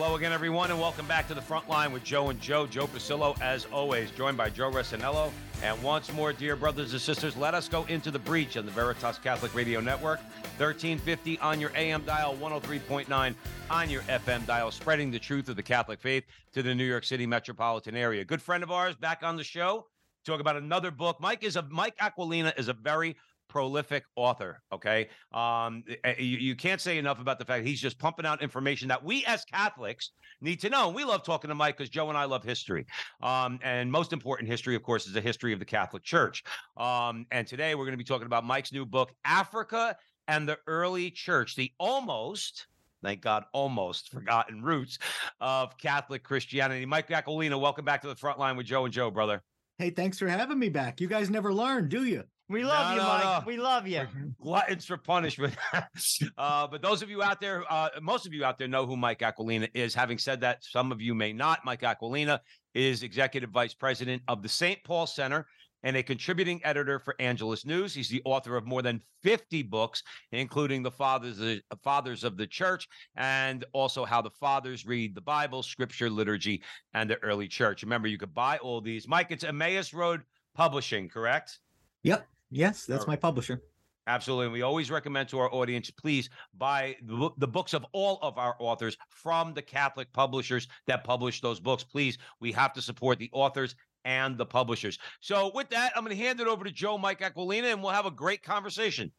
Hello again, everyone, and welcome back to the front line with Joe and Joe. Joe Pasillo, as always, joined by Joe Resinello. And once more, dear brothers and sisters, let us go into the breach on the Veritas Catholic Radio Network, 1350 on your AM dial, 103.9 on your FM dial, spreading the truth of the Catholic faith to the New York City metropolitan area. Good friend of ours back on the show. Talk about another book. Mike is a Mike Aquilina is a very prolific author. Okay. Um, you, you, can't say enough about the fact he's just pumping out information that we as Catholics need to know. And we love talking to Mike because Joe and I love history. Um, and most important history, of course, is the history of the Catholic Church. Um, and today we're going to be talking about Mike's new book, Africa and the Early Church, the almost thank God, almost forgotten roots of Catholic Christianity. Mike Aquilina, welcome back to the front line with Joe and Joe, brother. Hey, thanks for having me back. You guys never learn, do you? We love No, you, no, Mike. no. We love you. gluttons for punishment. uh, but those of you out there, uh, most of you out there know who Mike Aquilina is. Having said that, some of you may not. Mike Aquilina is executive vice president of the St. Paul Center and a contributing editor for Angelus News. He's the author of more than 50 books, including the fathers, the fathers of the church and also how the fathers read the Bible, scripture, liturgy, and the early church. Remember, you could buy all these. Mike, it's Emmaus Road Publishing, correct? Yep. Yes, that's my publisher. Absolutely. And we always recommend to our audience, please buy the, the books of all of our authors from the Catholic publishers that publish those books. Please, we have to support the authors and the publishers. So, with that, I'm going to hand it over to Joe Mike Aquilina and we'll have a great conversation.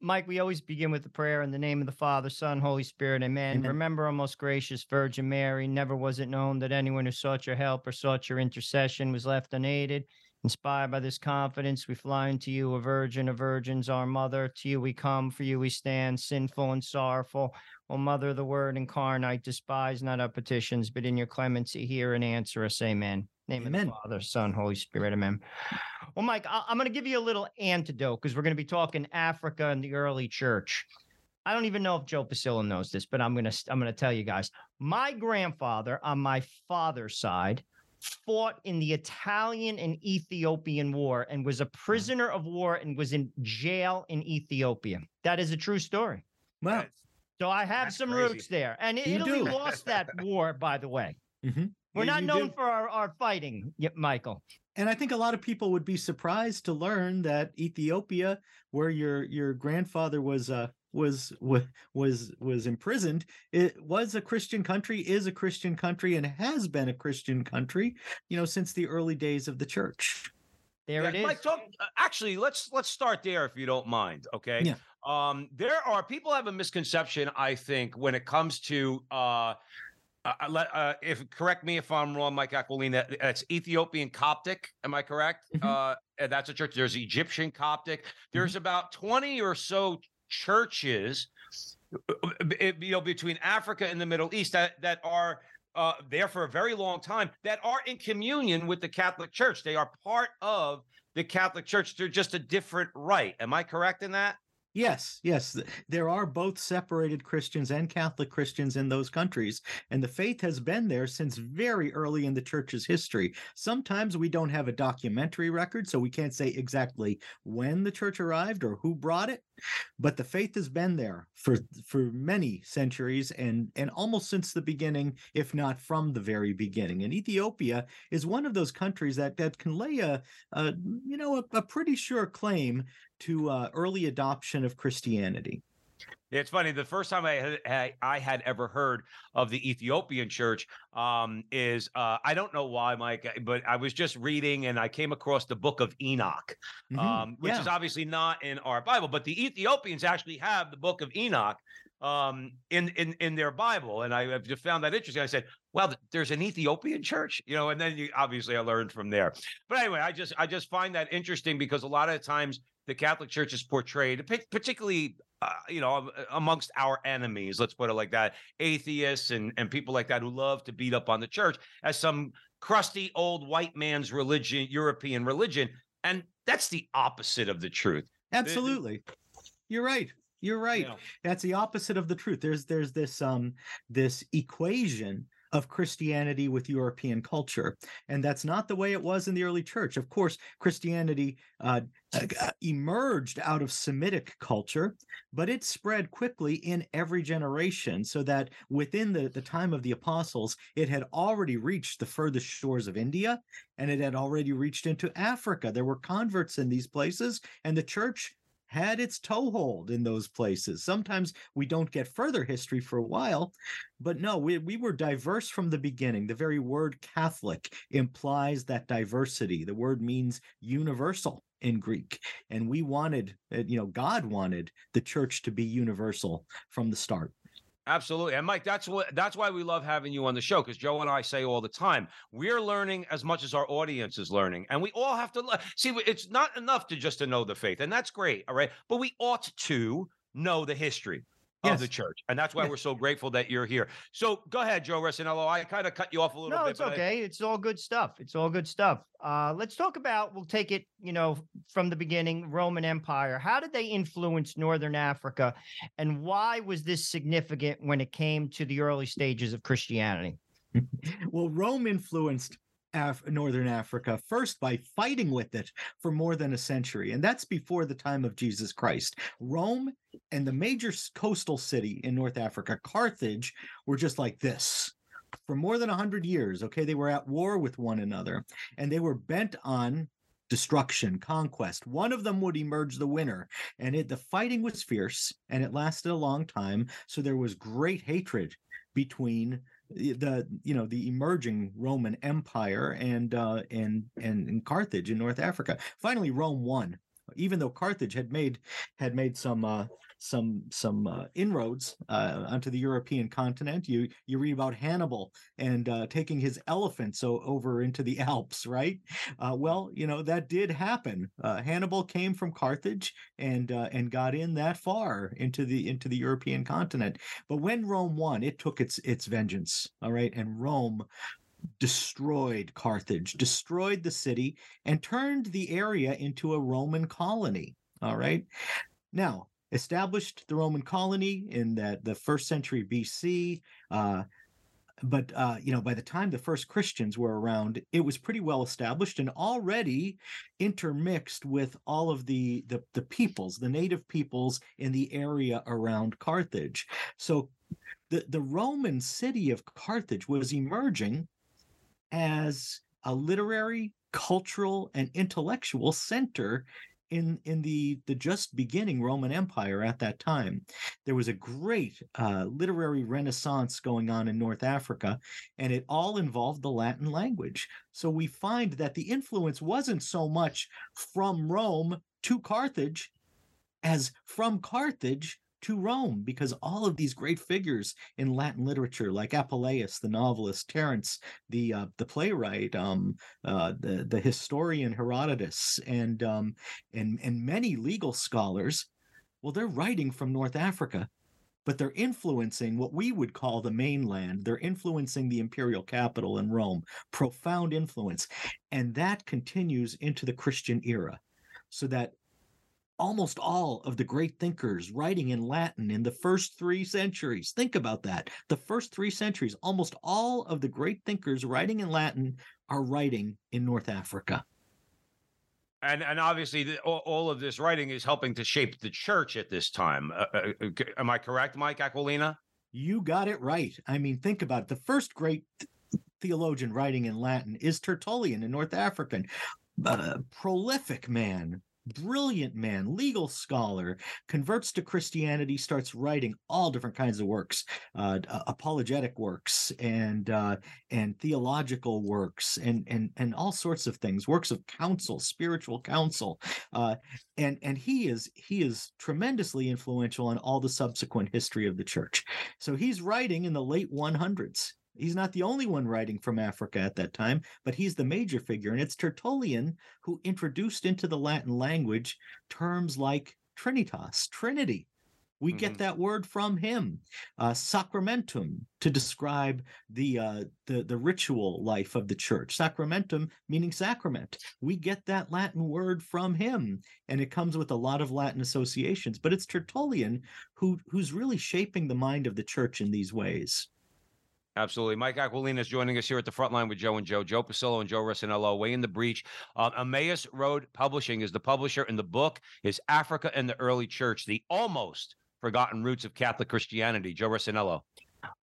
Mike, we always begin with the prayer in the name of the Father, Son, Holy Spirit. Amen. Amen. Remember, O most gracious Virgin Mary, never was it known that anyone who sought your help or sought your intercession was left unaided. Inspired by this confidence, we fly unto you, a virgin of virgins, our mother. To you we come, for you we stand, sinful and sorrowful. O Mother of the Word incarnate, despise not our petitions, but in your clemency hear and answer us. Amen. Name Amen. of the Father, Son, Holy Spirit. Amen. Well, Mike, I- I'm going to give you a little antidote because we're going to be talking Africa and the early church. I don't even know if Joe Pasillo knows this, but I'm going to I'm going to tell you guys. My grandfather on my father's side fought in the Italian and Ethiopian War and was a prisoner of war and was in jail in Ethiopia. That is a true story. Well, So I have That's some crazy. roots there. And You Italy do. lost that war, by the way. Mhm. We're Yeah, not known do. for our, our fighting, Michael. and I think a lot of people would be surprised to learn that Ethiopia, where your your grandfather was uh was was was was imprisoned, it was a Christian country, is a Christian country, and has been a Christian country, you know, since the early days of the church. There Yeah, it is. Mike, talk, uh, actually, let's let's start there if you don't mind. Okay. Yeah. Um, there are people have a misconception, I think, when it comes to uh, uh, uh, let- uh, if correct me if I'm wrong, Mike Aquilina. It's Ethiopian Coptic. Am I correct? Mhm. Uh, that's a church. There's Egyptian Coptic. There's about 20 or so churches, uh, you know, between Africa and the Middle East that that are uh, there for a very long time that are in communion with the Catholic Church. They are part of the Catholic Church. They're just a different rite. Am I correct in that? Yes, yes. There are both separated Christians and Catholic Christians in those countries, and the faith has been there since very early in the church's history. Sometimes we don't have a documentary record, so we can't say exactly when the church arrived or who brought it, but the faith has been there for for many centuries and and almost since the beginning, if not from the very beginning. And Ethiopia is one of those countries that that can lay a, a you know a, a pretty sure claim to uh, early adoption of Christianity. It's funny. The first time I had, I, had ever heard of the Ethiopian church um, is uh, I don't know why, Mike, but I was just reading and I came across the book of Enoch, Mhm. um, which Yeah. is obviously not in our Bible, but the Ethiopians actually have the book of Enoch um, in in in their Bible, and I just found that interesting. I said, "Well, there's an Ethiopian church," you know, and then you obviously I learned from there. But anyway, I just I just find that interesting because a lot of times the Catholic Church is portrayed, particularly uh, you know, amongst our enemies, let's put it like that, atheists and, and people like that who love to beat up on the church as some crusty old white man's religion, European religion. And that's the opposite of the truth. Absolutely. You're right. You're right. Yeah. That's the opposite of the truth. There's there's this um this equation of Christianity with European culture, and that's not the way it was in the early church. Of course, Christianity uh, uh, emerged out of Semitic culture, but it spread quickly in every generation, so that within the the time of the apostles, it had already reached the furthest shores of India, and it had already reached into Africa. There were converts in these places, and the church had its toehold in those places. Sometimes we don't get further history for a while, but no, we, we were diverse from the beginning. The very word Catholic implies that diversity. The word means universal in Greek. And we wanted, uh, you know, God wanted the church to be universal from the start. Absolutely. And Mike, that's what that's why we love having you on the show because Joe and I say all the time, we're learning as much as our audience is learning. And we all have to le- see it's not enough to just to know the faith. And that's great, all right? But we ought to know the history of the church. And that's why Yes. we're so grateful that you're here. So go ahead, Joe Resinello. I kind of cut you off a little No, bit. it's but I- okay. It's all good stuff. It's all good stuff. Uh, let's talk about. We'll take it, you know, from the beginning. Roman Empire. How did they influence Northern Africa, and why was this significant when it came to the early stages of Christianity? well, Rome influenced Af- Northern Africa first by fighting with it for more than a century, and that's before the time of Jesus Christ. Rome and the major coastal city in North Africa, Carthage, were just like this for more than 100 years. Okay, they were at war with one another, and they were bent on destruction, conquest. One of them would emerge the winner, and it, the fighting was fierce and it lasted a long time. So there was great hatred between the you know the emerging Roman Empire and uh, and and and Carthage in North Africa. Finally, Rome won, even though Carthage had made had made some uh, some some uh, inroads uh, onto the European continent. You you read about Hannibal and uh, taking his elephants o- over into the Alps, right? Uh, well, you know that did happen. Uh, Hannibal came from Carthage and uh, and got in that far into the into the European continent. But when Rome won, it took its its vengeance. All right, and Rome destroyed Carthage, destroyed the city, and turned the area into a Roman colony. All right. Now, established the Roman colony in that the first century BC. Uh, but uh, you know, by the time the first Christians were around, it was pretty well established and already intermixed with all of the the, the peoples, the native peoples in the area around Carthage. So the, the Roman city of Carthage was emerging as a literary, cultural, and intellectual center in in the the just beginning Roman Empire at that time. There was a great uh, literary renaissance going on in North Africa, and it all involved the Latin language. So we find that the influence wasn't so much from Rome to Carthage as from Carthage to Rome, because all of these great figures in Latin literature, like Apuleius, the novelist, Terence, the uh, the playwright, um, uh, the the historian Herodotus, and um, and and many legal scholars, well, they're writing from North Africa, but they're influencing what we would call the mainland. They're influencing the imperial capital in Rome, profound influence, and that continues into the Christian era, so that almost all of the great thinkers writing in Latin in the first three centuries. Think about that. The first three centuries, almost all of the great thinkers writing in Latin are writing in North Africa. And and obviously, the, all, all of this writing is helping to shape the church at this time. Uh, uh, uh, am I correct, Mike Aquilina? You got it right. I mean, think about it. The first great th- theologian writing in Latin is Tertullian, a North African, uh, prolific man, brilliant man, legal scholar, converts to Christianity, starts writing all different kinds of works, uh, uh, apologetic works, and uh, and theological works, and and and all sorts of things, works of counsel, spiritual counsel, uh, and and he is he is tremendously influential on all the subsequent history of the church. So he's writing in the late 100s. He's not the only one writing from Africa at that time, but he's the major figure. And it's Tertullian who introduced into the Latin language terms like trinitas, Trinity, We get Mhm. that word from him. Uh, sacramentum to describe the uh, the the ritual life of the church. Sacramentum meaning sacrament. We get that Latin word from him, and it comes with a lot of Latin associations. But it's Tertullian who who's really shaping the mind of the church in these ways. Absolutely. Mike Aquilina is joining us here at the front line with Joe and Joe. Joe Pasillo and Joe Rossinello way in the breach. Um, Emmaus Road Publishing is the publisher, and the book is Africa and the Early Church, the almost forgotten roots of Catholic Christianity. Joe Rossinello.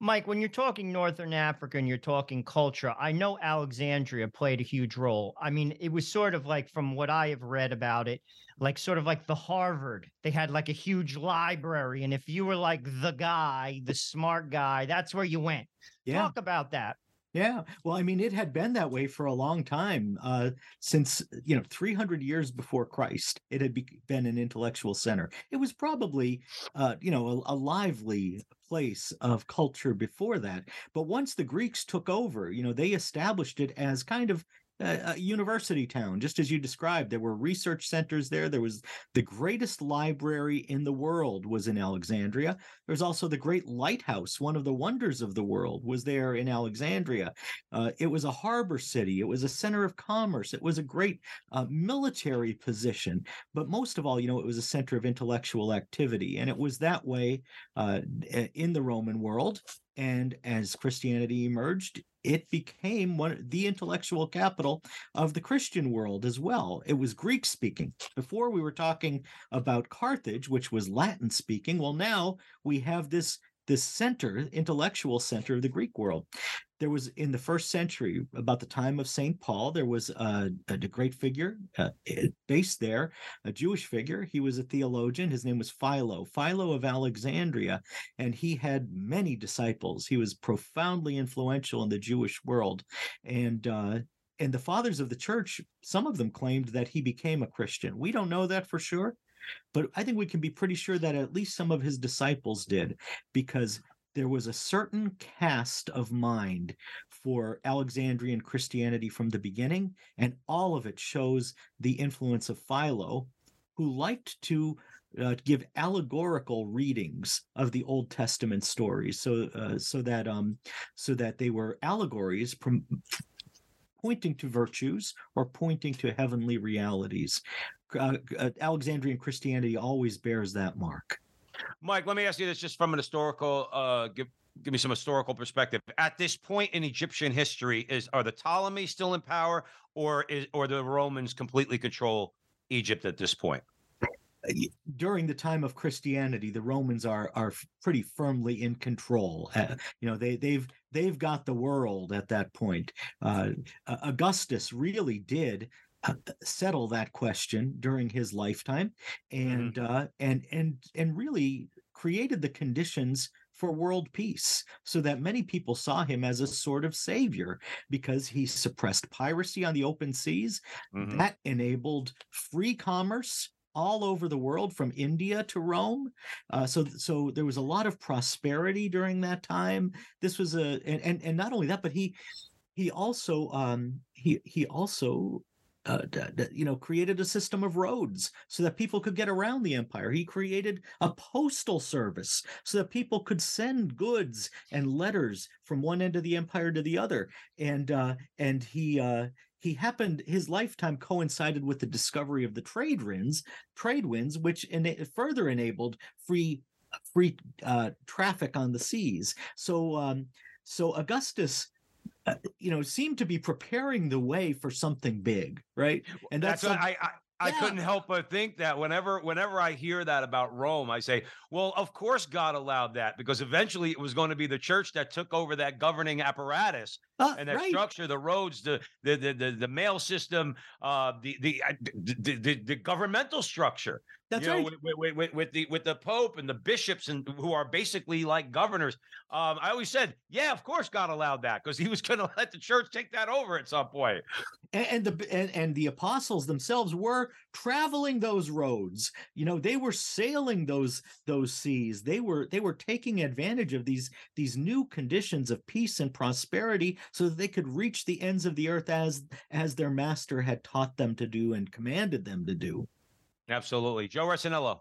Mike, when you're talking Northern Africa and you're talking culture, I know Alexandria played a huge role. I mean, it was sort of like, from what I have read about it, like sort of like the Harvard. They had like a huge library. And if you were like the guy, the smart guy, that's where you went. Yeah. Talk about that. Yeah, well, I mean, it had been that way for a long time, uh, since you know, 300 years before Christ. It had be- been an intellectual center. It was probably, uh, you know, a, a lively place of culture before that. But once the Greeks took over, you know, they established it as kind of a, university town, just as you described. There were research centers there. There was the greatest library in the world was in Alexandria. There's also the great lighthouse, one of the wonders of the world, was there in Alexandria. Uh, it was a harbor city. It was a center of commerce. It was a great uh, military position. But most of all, you know, it was a center of intellectual activity. And it was that way uh, in the Roman world. And as Christianity emerged, it became one the intellectual capital of the Christian world as well. It was Greek speaking. Before we were talking about Carthage, which was Latin speaking. Well, now we have this this center, intellectual center of the Greek world. There was in the first century, about the time of Saint Paul, there was a, a great figure uh, based there, a Jewish figure. He was a theologian. His name was Philo, Philo of Alexandria, and he had many disciples. He was profoundly influential in the Jewish world, and uh, and the fathers of the church, some of them claimed that he became a Christian. We don't know that for sure, but I think we can be pretty sure that at least some of his disciples did, because there was a certain cast of mind for Alexandrian Christianity from the beginning, and all of it shows the influence of Philo, who liked to uh, give allegorical readings of the Old Testament stories, so uh, so that um so that they were allegories from pointing to virtues or pointing to heavenly realities. Uh, uh, Alexandrian Christianity always bears that mark. Mike, let me ask you this just from an historical uh give give me some historical perspective. At this point in Egyptian history, is are the Ptolemies still in power or is or the Romans completely control Egypt at this point? during the time of Christianity, the Romans are are pretty firmly in control. Uh, you know, they they've they've got the world at that point. Uh, Augustus really did settle that question during his lifetime, and mm-hmm. uh, and and and really created the conditions for world peace so that many people saw him as a sort of savior because he suppressed piracy on the open seas mm-hmm. that enabled free commerce all over the world from India to Rome. Uh, so so there was a lot of prosperity during that time. This was a and and, and not only that, but he he also um, he he also uh, you know, created a system of roads so that people could get around the empire. He created a postal service so that people could send goods and letters from one end of the empire to the other. And uh, and he uh, he happened his lifetime coincided with the discovery of the trade winds, trade winds, which ena- further enabled free free uh, traffic on the seas. So um, so Augustus uh, you know, seemed to be preparing the way for something big, right? And that's, that's I, I I yeah. couldn't help but think that whenever whenever I hear that about Rome, I say, well, of course God allowed that because eventually it was going to be the church that took over that governing apparatus uh, and that right. structure, the roads, the the the the, the mail system, uh, the, the, the the the governmental structure. That's you right. Know, with, with, with, with, the with the Pope and the bishops and who are basically like governors. Um, I always said, yeah, of course God allowed that because He was going to let the church take that over at some point. And, and the and, and the apostles themselves were traveling those roads. You know, they were sailing those those seas. They were they were taking advantage of these these new conditions of peace and prosperity so that they could reach the ends of the earth as as their master had taught them to do and commanded them to do. Absolutely. Joe Rossinello.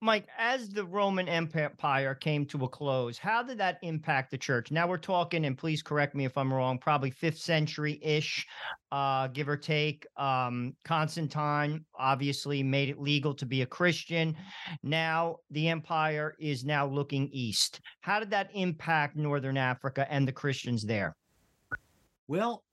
Mike, as the Roman Empire came to a close, how did that impact the church? Now we're talking, and please correct me if I'm wrong, probably fifth century ish, uh, give or take. Um, Constantine obviously made it legal to be a Christian. Now the empire is now looking east. How did that impact Northern Africa and the Christians there? Well,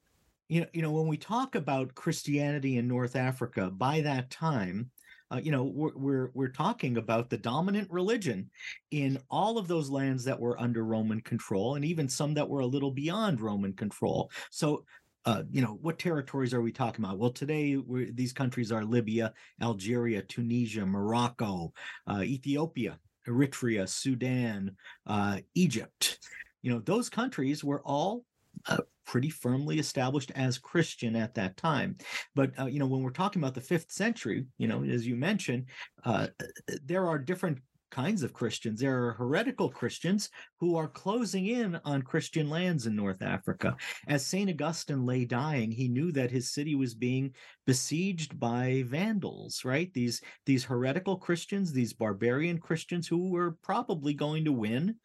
you know, you know, when we talk about Christianity in North Africa, by that time, uh, you know, we're, we're we're talking about the dominant religion in all of those lands that were under Roman control, and even some that were a little beyond Roman control. So. Uh, you know what territories are we talking about? Well, today these countries are Libya, Algeria, Tunisia, Morocco, uh, Ethiopia, Eritrea, Sudan, uh, Egypt. You know those countries were all uh, pretty firmly established as Christian at that time. But uh, you know, when we're talking about the fifth century, you know, as you mentioned, uh, there are different kinds of Christians. There are heretical Christians who are closing in on Christian lands in North Africa. As St. Augustine lay dying, he knew that his city was being besieged by Vandals, right? These, these heretical Christians, these barbarian Christians who were probably going to win.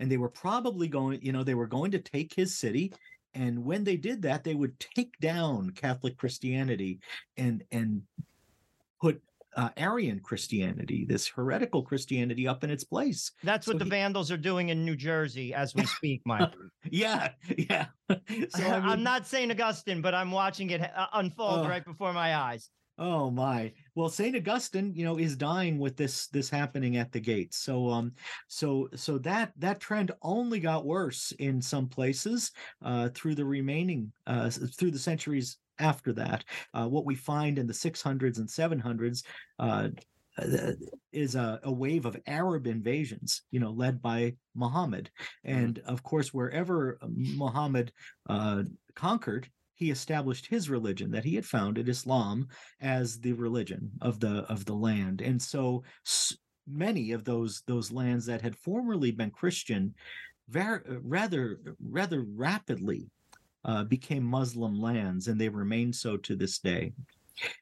And they were probably going, you know, they were going to take his city and when they did that they would take down catholic christianity and and put uh, Arian Christianity, this heretical Christianity, up in its place. That's what so the he... Vandals are doing in New Jersey as we speak, Mike. yeah, yeah. so I am not saying Augustine, but I'm watching it uh, unfold uh, right before my eyes. Oh my. Well, Saint Augustine, you know, is dying with this this happening at the gates. So um so so that that trend only got worse in some places uh through the remaining uh through the centuries after that. Uh what we find in the 600s and 700s uh is a, a, wave of Arab invasions, you know, led by Muhammad. Mm-hmm. And of course, wherever Muhammad uh, conquered, he established his religion that he had founded islam as the religion of the of the land. And so many of those those lands that had formerly been christian very, rather rather rapidly uh, became muslim lands and they remain so to this day.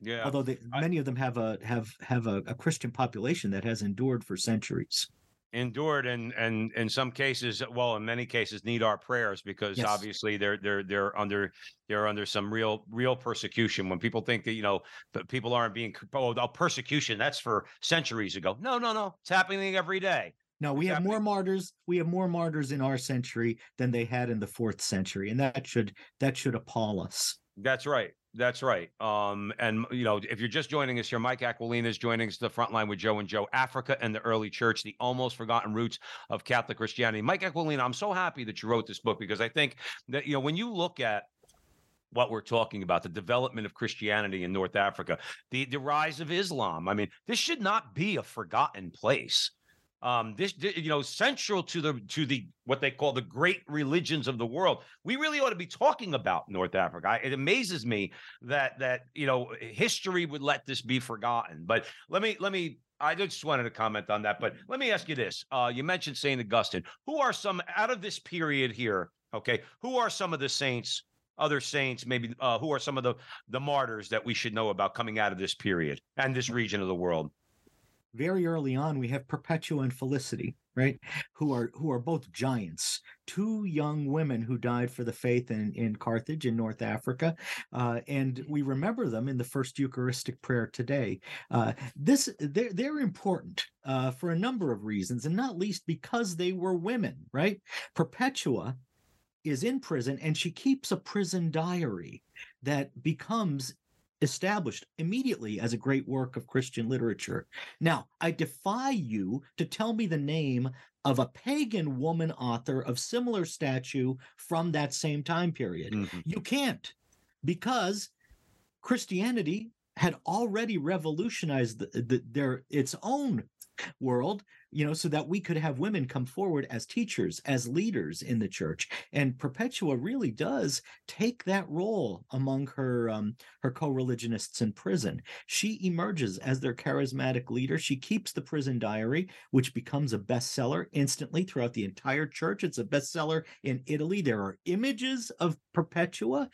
Yeah. Although they, I, many of them have a have have a, a christian population that has endured for centuries endured and and in some cases well in many cases need our prayers because yes. obviously they're they're they're under they're under some real real persecution when people think that you know people aren't being oh, oh persecution that's for centuries ago no no no it's happening every day no, we have more martyrs. We have more martyrs in our century than they had in the fourth century, and that should that should appall us. That's right. That's right. Um, and you know, if you're just joining us here, Mike Aquilina is joining us the front line with Joe and Joe, Africa and the early church, the almost forgotten roots of Catholic Christianity. Mike Aquilina, I'm so happy that you wrote this book because I think that you know when you look at what we're talking about the development of christianity in north africa the the rise of islam i mean this should not be a forgotten place um, this you know central to the to the what they call the great religions of the world we really ought to be talking about north africa it amazes me that that you know history would let this be forgotten but let me let me I just wanted to comment on that, but let me ask you this. Uh, you mentioned St. Augustine. Who are some out of this period here? Okay. Who are some of the saints, other saints, maybe uh, who are some of the, the martyrs that we should know about coming out of this period and this region of the world? Very early on we have perpetua and felicity right who are who are both giants. Two young women who died for the faith in, in carthage in north africa uh, and we remember them in the first eucharistic prayer today. Uh, this they're, they're important uh, for a number of reasons and not least because they were women right? Perpetua is in prison and she keeps a prison diary that becomes established immediately as a great work of Christian literature. Now, I defy you to tell me the name of a pagan woman author of similar stature from that same time period. Mm-hmm. You can't, because Christianity had already revolutionized the, the, their its own world you know, so that we could have women come forward as teachers, as leaders in the church. And Perpetua really does take that role among her um, her co-religionists in prison. She emerges as their charismatic leader. She keeps the prison diary, which becomes a bestseller instantly throughout the entire church. It's a bestseller in Italy. There are images of Perpetua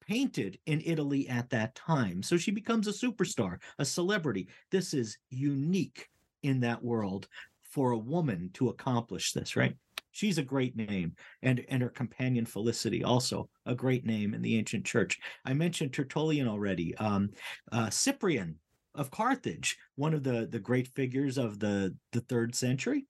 painted in Italy at that time. So she becomes a superstar, a celebrity. This is unique in that world for a woman to accomplish this, right? She's a great name, and and her companion Felicity also a great name in the ancient church. I mentioned Tertullian already. Um, uh, Cyprian of Carthage, one of the the great figures of the the third century.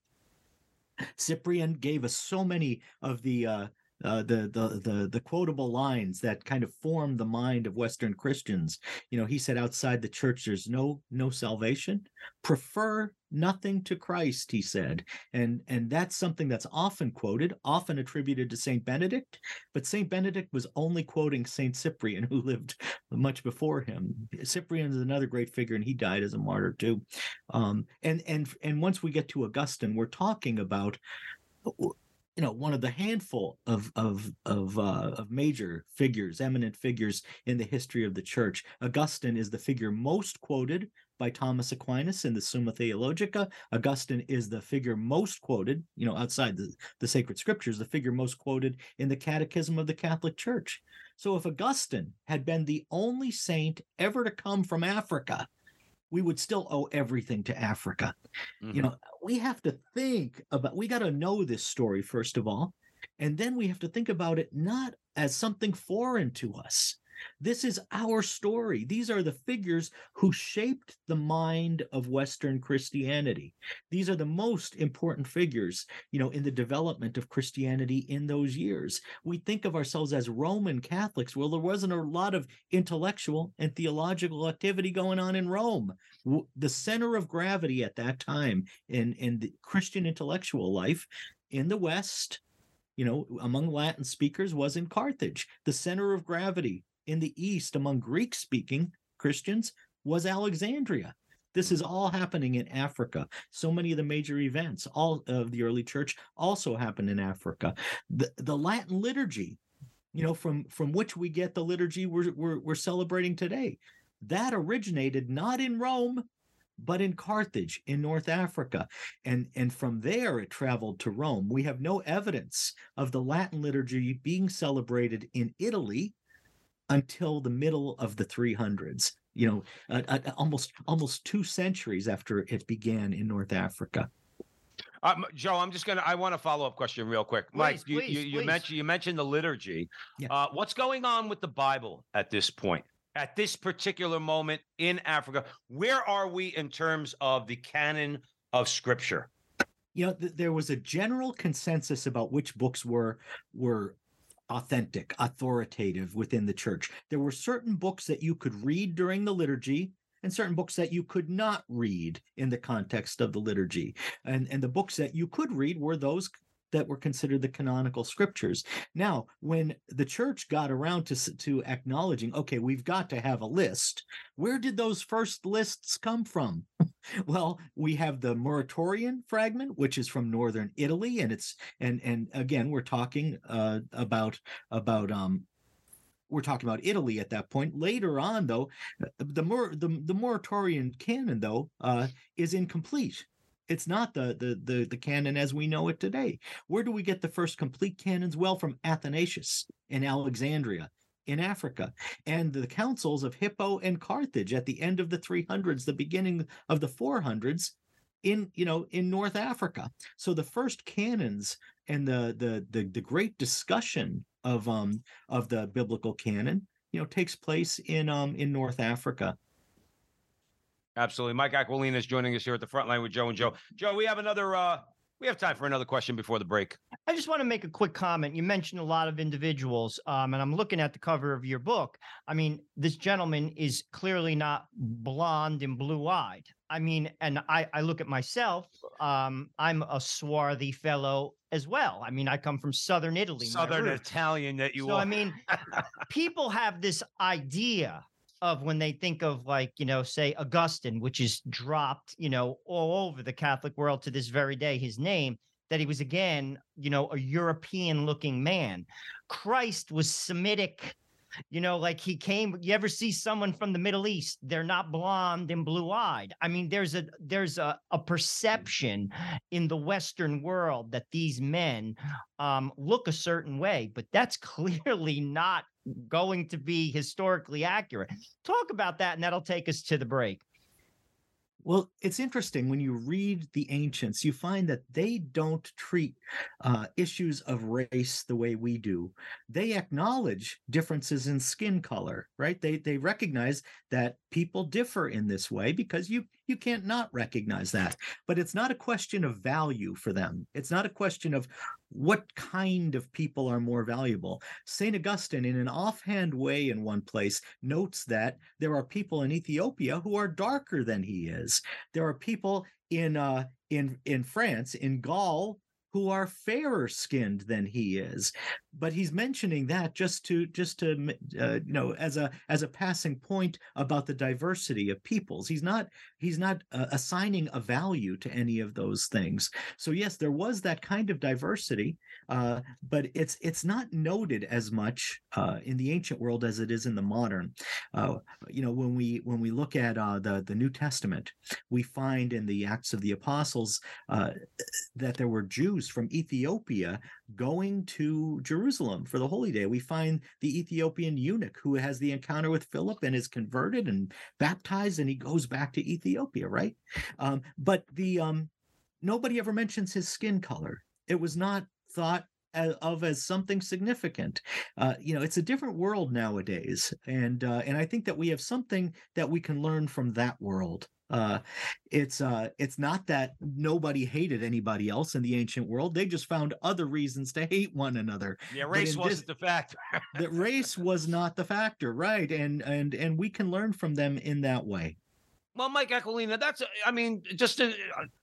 Cyprian gave us so many of the uh, uh, the, the the the quotable lines that kind of form the mind of Western Christians. You know, he said, "Outside the church, there's no no salvation. Prefer nothing to Christ," he said, and and that's something that's often quoted, often attributed to Saint Benedict, but Saint Benedict was only quoting Saint Cyprian, who lived much before him. Cyprian is another great figure, and he died as a martyr too. Um, and and and once we get to Augustine, we're talking about you know one of the handful of of of uh, of major figures, eminent figures in the history of the church. Augustine is the figure most quoted by Thomas Aquinas in the Summa Theologica. Augustine is the figure most quoted, you know, outside the, the sacred scriptures, the figure most quoted in the Catechism of the Catholic Church. So if Augustine had been the only saint ever to come from Africa, we would still owe everything to Africa. Mm-hmm. You know, we have to think about, we got to know this story, first of all. And then we have to think about it not as something foreign to us, this is our story. These are the figures who shaped the mind of Western Christianity. These are the most important figures, you know, in the development of Christianity in those years. We think of ourselves as Roman Catholics. Well, there wasn't a lot of intellectual and theological activity going on in Rome. The center of gravity at that time in, in the Christian intellectual life in the West you know, among Latin speakers was in Carthage. The center of gravity in the East among Greek speaking Christians was Alexandria. This is all happening in Africa. So many of the major events, all of the early church, also happened in Africa. The, the Latin liturgy, you know, from from which we get the liturgy we're, we're, we're celebrating today, that originated not in Rome, but in Carthage in North Africa. And, and from there it traveled to Rome. We have no evidence of the Latin liturgy being celebrated in Italy until the middle of the 300s you know uh, uh, almost almost two centuries after it began in north africa um, Joe, I'm just gonna. I want a follow up question real quick, please, Mike. You, please, you, you please. mentioned you mentioned the liturgy. Yeah. Uh, what's going on with the Bible at this point? At this particular moment in Africa, where are we in terms of the canon of Scripture? You know, th- there was a general consensus about which books were were authentic, authoritative within the church. There were certain books that you could read during the liturgy and certain books that you could not read in the context of the liturgy. And, and the books that you could read were those that were considered the canonical scriptures. Now, when the church got around to, to acknowledging, okay, we've got to have a list, where did those first lists come from? Well, we have the Muratorian fragment, which is from northern Italy, and it's and and again, we're talking uh, about about um we're talking about Italy at that point. Later on, though, the more the the Muratorian canon though uh, is incomplete. It's not the, the the the canon as we know it today. Where do we get the first complete canons? Well, from Athanasius in Alexandria in Africa, and the councils of Hippo and Carthage at the end of the 300s, the beginning of the 400s in you know in North Africa. So the first canons and the the the, the great discussion of um of the biblical canon, you know, takes place in um in North Africa. Absolutely. Mike Aquilina is joining us here at the front line with Joe and Joe. Joe, we have another uh we have time for another question before the break. I just want to make a quick comment. You mentioned a lot of individuals, um, and I'm looking at the cover of your book. I mean, this gentleman is clearly not blonde and blue eyed. I mean, and I, I look at myself. Um, I'm a swarthy fellow as well. I mean, I come from southern Italy. Southern. Italian that you so are. I mean, people have this idea of when they think of like you know say Augustine, which is dropped you know all over the Catholic world to this very day, his name that he was again you know a European looking man. Christ was Semitic. You know, like he came. You ever see someone from the Middle East? They're not blonde and blue eyed. I mean, there's a there's a, a perception in the Western world that these men um, look a certain way, but that's clearly not going to be historically accurate. Talk about that, and that'll take us to the break. Well, it's interesting when you read the ancients, you find that they don't treat uh, issues of race the way we do. They acknowledge differences in skin color, right? They they recognize that people differ in this way because you you can't not recognize that. But it's not a question of value for them. It's not a question of what kind of people are more valuable. St. Augustine, in an offhand way in one place, notes that there are people in Ethiopia who are darker than he is. There are people in uh, in in France, in Gaul, who are fairer skinned than he is. But he's mentioning that just to just to uh, you know as a as a passing point about the diversity of peoples. He's not he's not uh, assigning a value to any of those things. So yes there was that kind of diversity uh, but it's it's not noted as much uh, in the ancient world as it is in the modern. Uh, you know when we when we look at uh, the the new testament we find in the acts of the apostles that there were jews from Ethiopia going to Jerusalem for the holy day. We find the Ethiopian eunuch who has the encounter with Philip and is converted and baptized, and he goes back to Ethiopia, right? Um, but the um, nobody ever mentions his skin color. It was not thought of as something significant. Uh, you know, it's a different world nowadays, and uh, and I think that we have something that we can learn from that world. Uh, it's uh, it's not that nobody hated anybody else in the ancient world; they just found other reasons to hate one another. Yeah, race wasn't this, the factor. that race was not the factor, right? And and and we can learn from them in that way. Well, Mike Aquilina, that's I mean, just a,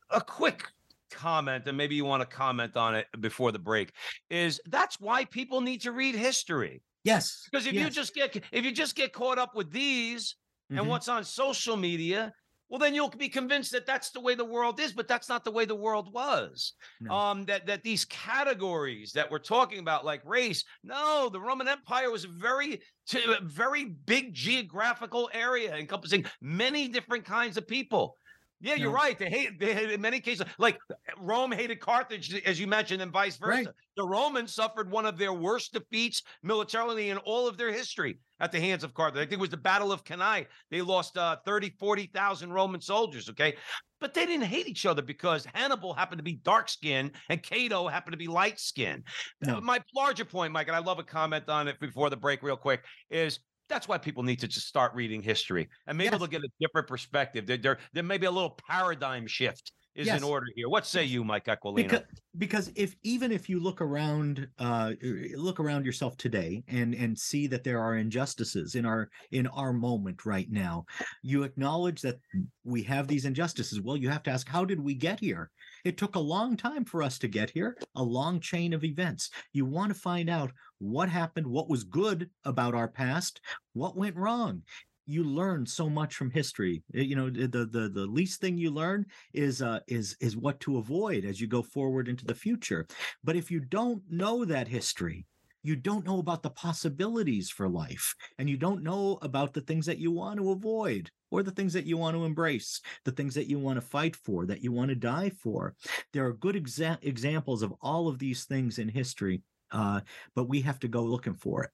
a quick comment, and maybe you want to comment on it before the break. Is that's why people need to read history? Yes, because if yes. you just get if you just get caught up with these and mm-hmm. what's on social media well then you'll be convinced that that's the way the world is but that's not the way the world was no. um that that these categories that we're talking about like race no the roman empire was a very a very big geographical area encompassing many different kinds of people yeah, you're right. They hate, they hate in many cases, like Rome hated Carthage, as you mentioned, and vice versa. Right. The Romans suffered one of their worst defeats militarily in all of their history at the hands of Carthage. I think it was the Battle of Cannae. They lost uh, 30, 40,000 Roman soldiers, okay? But they didn't hate each other because Hannibal happened to be dark skinned and Cato happened to be light skinned. No. My larger point, Mike, and I love a comment on it before the break, real quick, is that's why people need to just start reading history and maybe yes. they'll get a different perspective. There, there, there may be a little paradigm shift is yes. in order here. What say you, Mike Aquilina? Because, because if even if you look around, uh, look around yourself today and and see that there are injustices in our in our moment right now, you acknowledge that we have these injustices. Well, you have to ask, how did we get here? It took a long time for us to get here, a long chain of events. You want to find out what happened, what was good about our past, what went wrong. You learn so much from history. Eh, you know the the the least thing you learn is uh is is what to avoid as you go forward into the future. But if you don't know that history you don't know about the possibilities for life and you don't know about the things that you want to avoid or the things that you want to embrace the things that you want to fight for that you want to die for there are good exa- examples of all of these things in history uh, but we have to go looking for it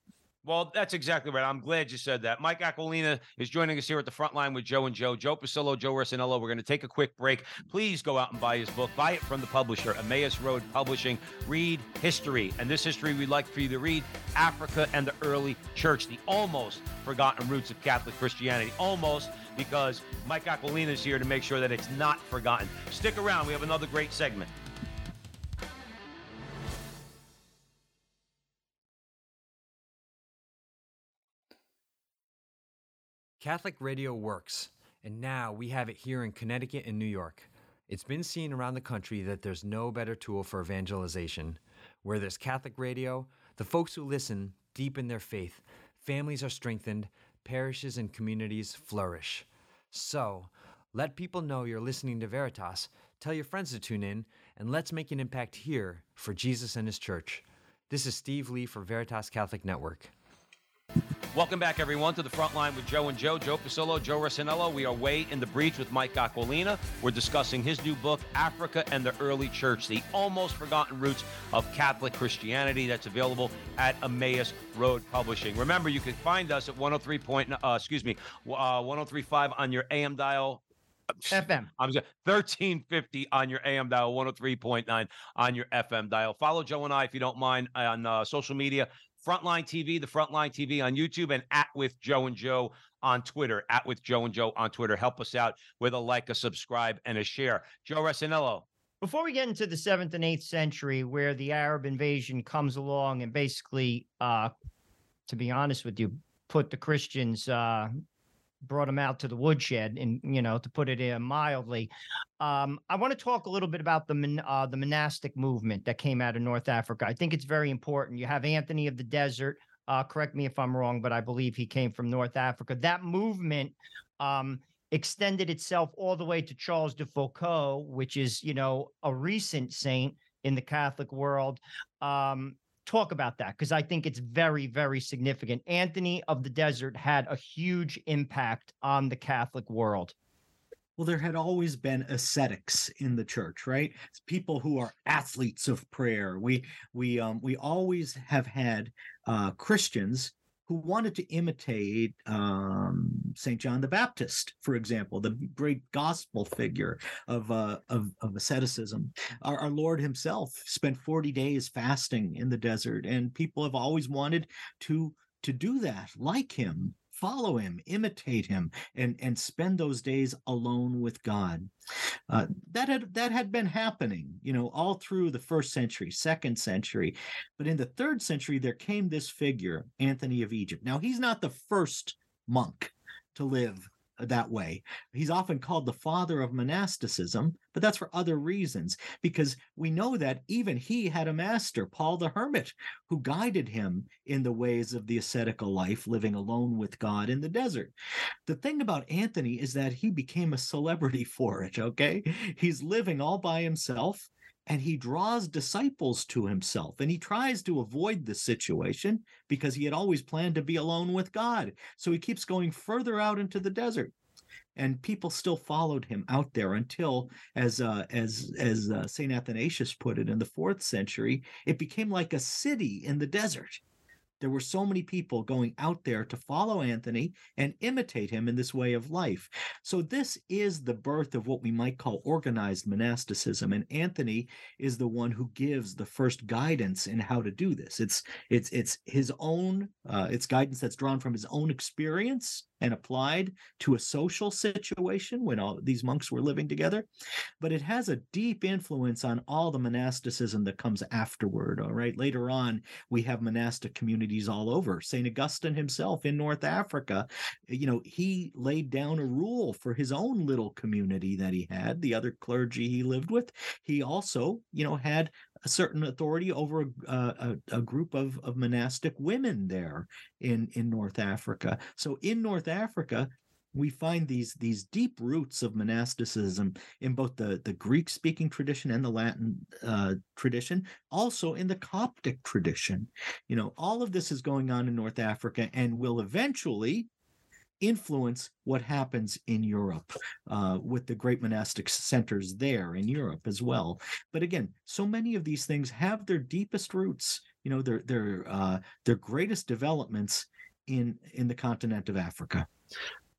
well, that's exactly right. I'm glad you said that. Mike Aquilina is joining us here at the front line with Joe and Joe. Joe Pasillo, Joe Rossinello. We're going to take a quick break. Please go out and buy his book. Buy it from the publisher, Emmaus Road Publishing. Read history. And this history we'd like for you to read Africa and the early church, the almost forgotten roots of Catholic Christianity. Almost because Mike Aquilina is here to make sure that it's not forgotten. Stick around. We have another great segment. Catholic radio works, and now we have it here in Connecticut and New York. It's been seen around the country that there's no better tool for evangelization. Where there's Catholic radio, the folks who listen deepen their faith, families are strengthened, parishes and communities flourish. So, let people know you're listening to Veritas, tell your friends to tune in, and let's make an impact here for Jesus and His church. This is Steve Lee for Veritas Catholic Network. Welcome back, everyone, to the front line with Joe and Joe, Joe Pasillo, Joe Rossinello. We are way in the breach with Mike Aquilina. We're discussing his new book, Africa and the Early Church, the almost forgotten roots of Catholic Christianity. That's available at Emmaus Road Publishing. Remember, you can find us at 103 point, uh, excuse me, uh, 1035 on your AM dial FM. I'm just 1350 on your AM dial, 103.9 on your FM dial. Follow Joe and I, if you don't mind, on uh, social media. Frontline TV, the Frontline TV on YouTube, and at with Joe and Joe on Twitter. At with Joe and Joe on Twitter. Help us out with a like, a subscribe, and a share. Joe Resinello. Before we get into the seventh and eighth century, where the Arab invasion comes along and basically, uh, to be honest with you, put the Christians uh, brought him out to the woodshed, and you know, to put it in mildly. Um, I want to talk a little bit about the uh, the monastic movement that came out of North Africa. I think it's very important. You have Anthony of the Desert. Uh, correct me if I'm wrong, but I believe he came from North Africa. That movement um, extended itself all the way to Charles de Foucauld which is, you know, a recent saint in the Catholic world. Um, talk about that because I think it's very, very significant. Anthony of the Desert had a huge impact on the Catholic world. Well, there had always been ascetics in the church, right? People who are athletes of prayer. We we um we always have had uh Christians who wanted to imitate um, Saint John the Baptist, for example, the great gospel figure of uh, of, of asceticism. Our, our, Lord Himself spent forty days fasting in the desert, and people have always wanted to to do that like Him follow him, imitate him, and and spend those days alone with God. Uh, that had that had been happening, you know, all through the first century, second century, but in the third century there came this figure, Anthony of Egypt. Now he's not the first monk to live that way. He's often called the father of monasticism, but that's for other reasons, because we know that even he had a master, Paul the Hermit, who guided him in the ways of the ascetical life, living alone with God in the desert. The thing about Anthony is that he became a celebrity for it, okay? He's living all by himself and he draws disciples to himself and he tries to avoid the situation because he had always planned to be alone with God. So he keeps going further out into the desert. And people still followed him out there until, as uh, as as uh, Saint Athanasius put it in the fourth century, it became like a city in the desert there were so many people going out there to follow Anthony and imitate him in this way of life. So, this is the birth of what we might call organized monasticism. And Anthony is the one who gives the first guidance in how to do this. It's, it's, it's his own, uh, it's guidance that's drawn from his own experience and applied to a social situation when all these monks were living together but it has a deep influence on all the monasticism that comes afterward all right later on we have monastic communities all over st augustine himself in north africa you know he laid down a rule for his own little community that he had the other clergy he lived with he also you know had a certain authority over a, uh, a, a, group of, of monastic women there in, in North Africa. So in North Africa, we find these these deep roots of monasticism in both the, the Greek speaking tradition and the Latin uh, tradition, also in the Coptic tradition. You know, all of this is going on in North Africa and will eventually influence what happens in Europe uh, with the great monastic centers there in Europe as well. But again, so many of these things have their deepest roots, you know, their their uh, their greatest developments in in the continent of Africa.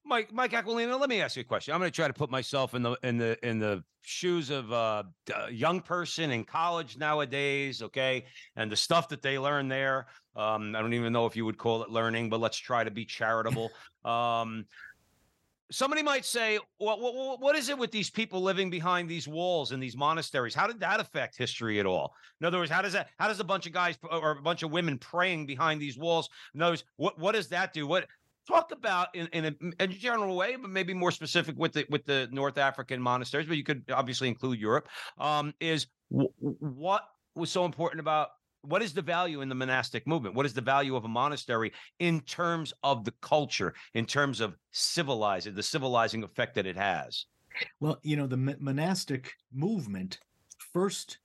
Mike, Mike Aquilina, let me ask you a question. I'm going to try to put myself in the in the in the shoes of uh, a young person in college nowadays. Okay, and the stuff that they learn there. Um, I don't even know if you would call it learning, but let's try to be charitable. Um, somebody might say, well, what, what is it with these people living behind these walls in these monasteries? How did that affect history at all? In other words, how does that, how does a bunch of guys or a bunch of women praying behind these walls? In other words, what, what does that do? What, talk about in, in, a, in, a, general way, but maybe more specific with the with the North African monasteries, but you could obviously include Europe. Um, is w- what was so important about what is the value in the monastic movement? What is the value of a monastery in terms of the culture, in terms of civilizing, the civilizing effect that it has? Well, you know, the monastic movement first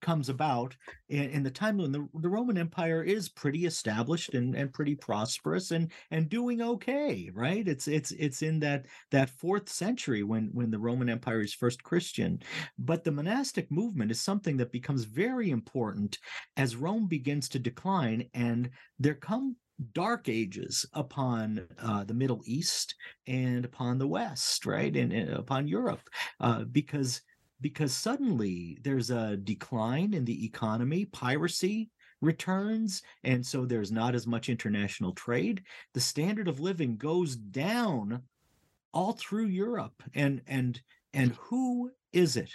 comes about in, in the time when the, the Roman Empire is pretty established and, and pretty prosperous and and doing okay, right? It's it's it's in that that fourth century when when the Roman Empire is first Christian. But the monastic movement is something that becomes very important as Rome begins to decline and there come dark ages upon uh, the Middle East and upon the West, right, and, and upon Europe, uh, because because suddenly there's a decline in the economy, piracy returns, and so there's not as much international trade. The standard of living goes down all through Europe, and and and who is it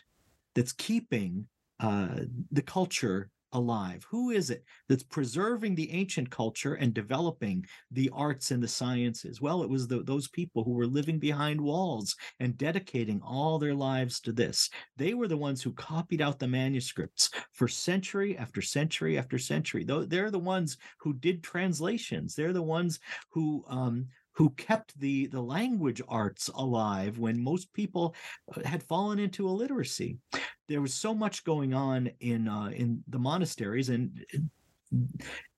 that's keeping uh, the culture alive? Who is it that's preserving the ancient culture and developing the arts and the sciences? Well, it was the, those people who were living behind walls and dedicating all their lives to this. They were the ones who copied out the manuscripts for century after century after century. They're the ones who did translations. They're the ones who um, who kept the the language arts alive when most people uh, had fallen into illiteracy. There was so much going on in uh, in the monasteries and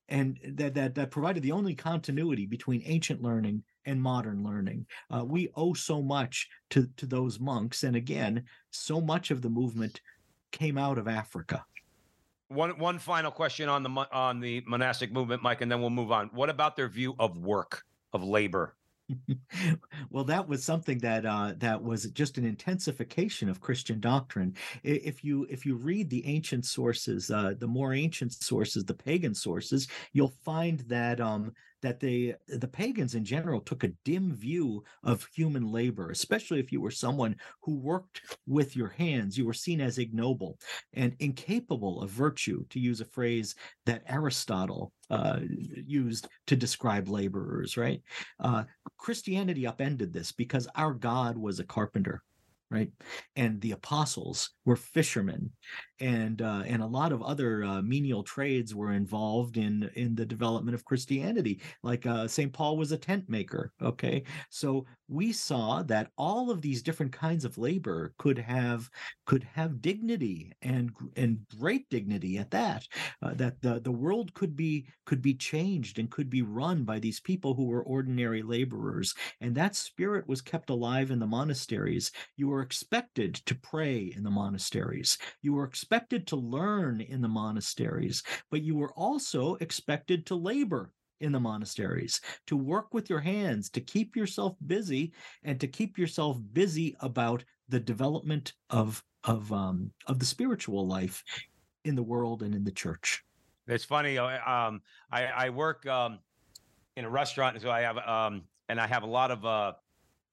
and that, that that provided the only continuity between ancient learning and modern learning. Uh, we owe so much to to those monks, and again, so much of the movement came out of Africa. One one final question on the on the monastic movement, Mike, and then we'll move on. What about their view of work? Of labor. well, that was something that uh, that was just an intensification of Christian doctrine. If you if you read the ancient sources, uh, the more ancient sources, the pagan sources, you'll find that um, that they the pagans in general took a dim view of human labor especially if you were someone who worked with your hands you were seen as ignoble and incapable of virtue to use a phrase that aristotle uh, used to describe laborers right? Uh, christianity upended this because our god was a carpenter right? And the apostles were fishermen and uh, and a lot of other uh, menial trades were involved in in the development of Christianity. Like uh, Saint Paul was a tent maker. Okay, so we saw that all of these different kinds of labor could have could have dignity and and great dignity at that. Uh, that the the world could be could be changed and could be run by these people who were ordinary laborers, and that spirit was kept alive in the monasteries. You were expected to pray in the monasteries. You were expected to learn in the monasteries, but you were also expected to labor in the monasteries, to work with your hands, to keep yourself busy, and to keep yourself busy about the development of of um, of the spiritual life in the world and in the church. It's funny. Uh, um, I, I work um, in a restaurant, so I have um, and I have a lot of uh,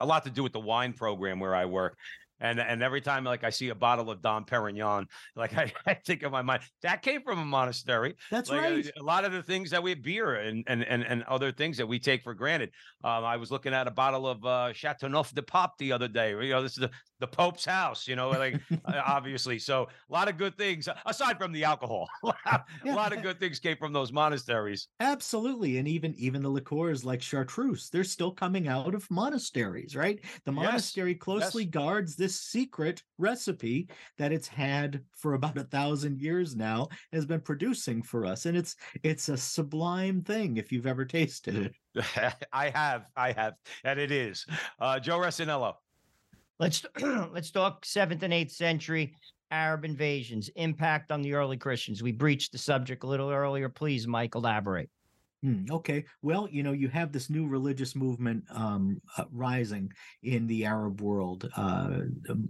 a lot to do with the wine program where I work. And and every time like I see a bottle of Dom Perignon, like I, I think of my mind that came from a monastery. That's like, right. A, a, lot of the things that we beer and and and, and other things that we take for granted. Um, I was looking at a bottle of uh, Chateauneuf de Pape the other day. You know, this is the, the Pope's house. You know, like uh, obviously. So a lot of good things aside from the alcohol. a yeah. lot of good things came from those monasteries. Absolutely, and even even the liqueurs like chartreuse, they're still coming out of monasteries, right? The monastery yes. closely yes. guards this secret recipe that it's had for about a thousand years now has been producing for us and it's it's a sublime thing if you've ever tasted it. I have i have and it is. Uh joe Resinello. let's let's talk seventh and eighth century arab invasions impact on the early christians. We breached the subject a little earlier. Please mike elaborate Hmm, okay. Well, you know, you have this new religious movement um, uh, rising in the Arab world. Uh,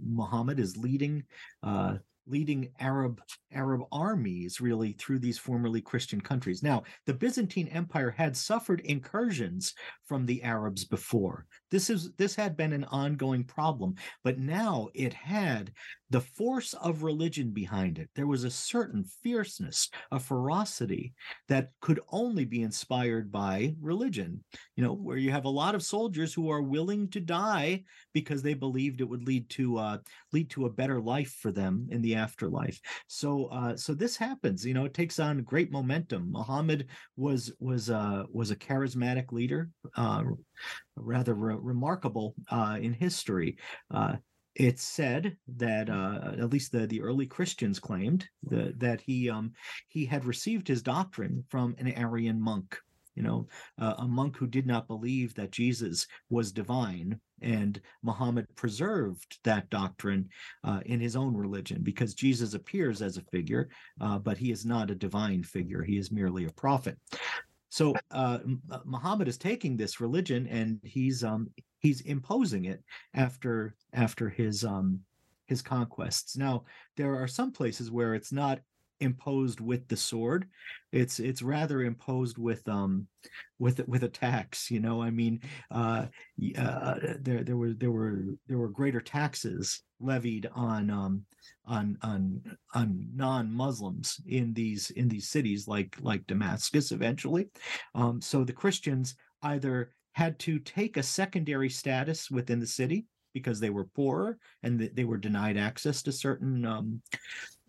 Muhammad is leading uh, leading Arab Arab armies really through these formerly Christian countries. Now, the Byzantine Empire had suffered incursions from the Arabs before. This is this had been an ongoing problem, but now it had the force of religion behind it. There was a certain fierceness, a ferocity that could only be inspired by religion. You know, where you have a lot of soldiers who are willing to die because they believed it would lead to uh, lead to a better life for them in the afterlife. So, uh, so this happens. You know, it takes on great momentum. Muhammad was was uh, was a charismatic leader, uh, rather re- remarkable uh, in history. Uh, it's said that uh, at least the, the early Christians claimed the, that he um, he had received his doctrine from an Arian monk, you know, uh, a monk who did not believe that Jesus was divine, and Muhammad preserved that doctrine uh, in his own religion because Jesus appears as a figure, uh, but he is not a divine figure; he is merely a prophet. So uh, uh, Muhammad is taking this religion and he's um he's imposing it after after his um his conquests. Now there are some places where it's not imposed with the sword it's it's rather imposed with um with with attacks you know i mean uh, uh there there were there were there were greater taxes levied on um on on on non-muslims in these in these cities like like damascus eventually um so the christians either had to take a secondary status within the city because they were poorer and they were denied access to certain um,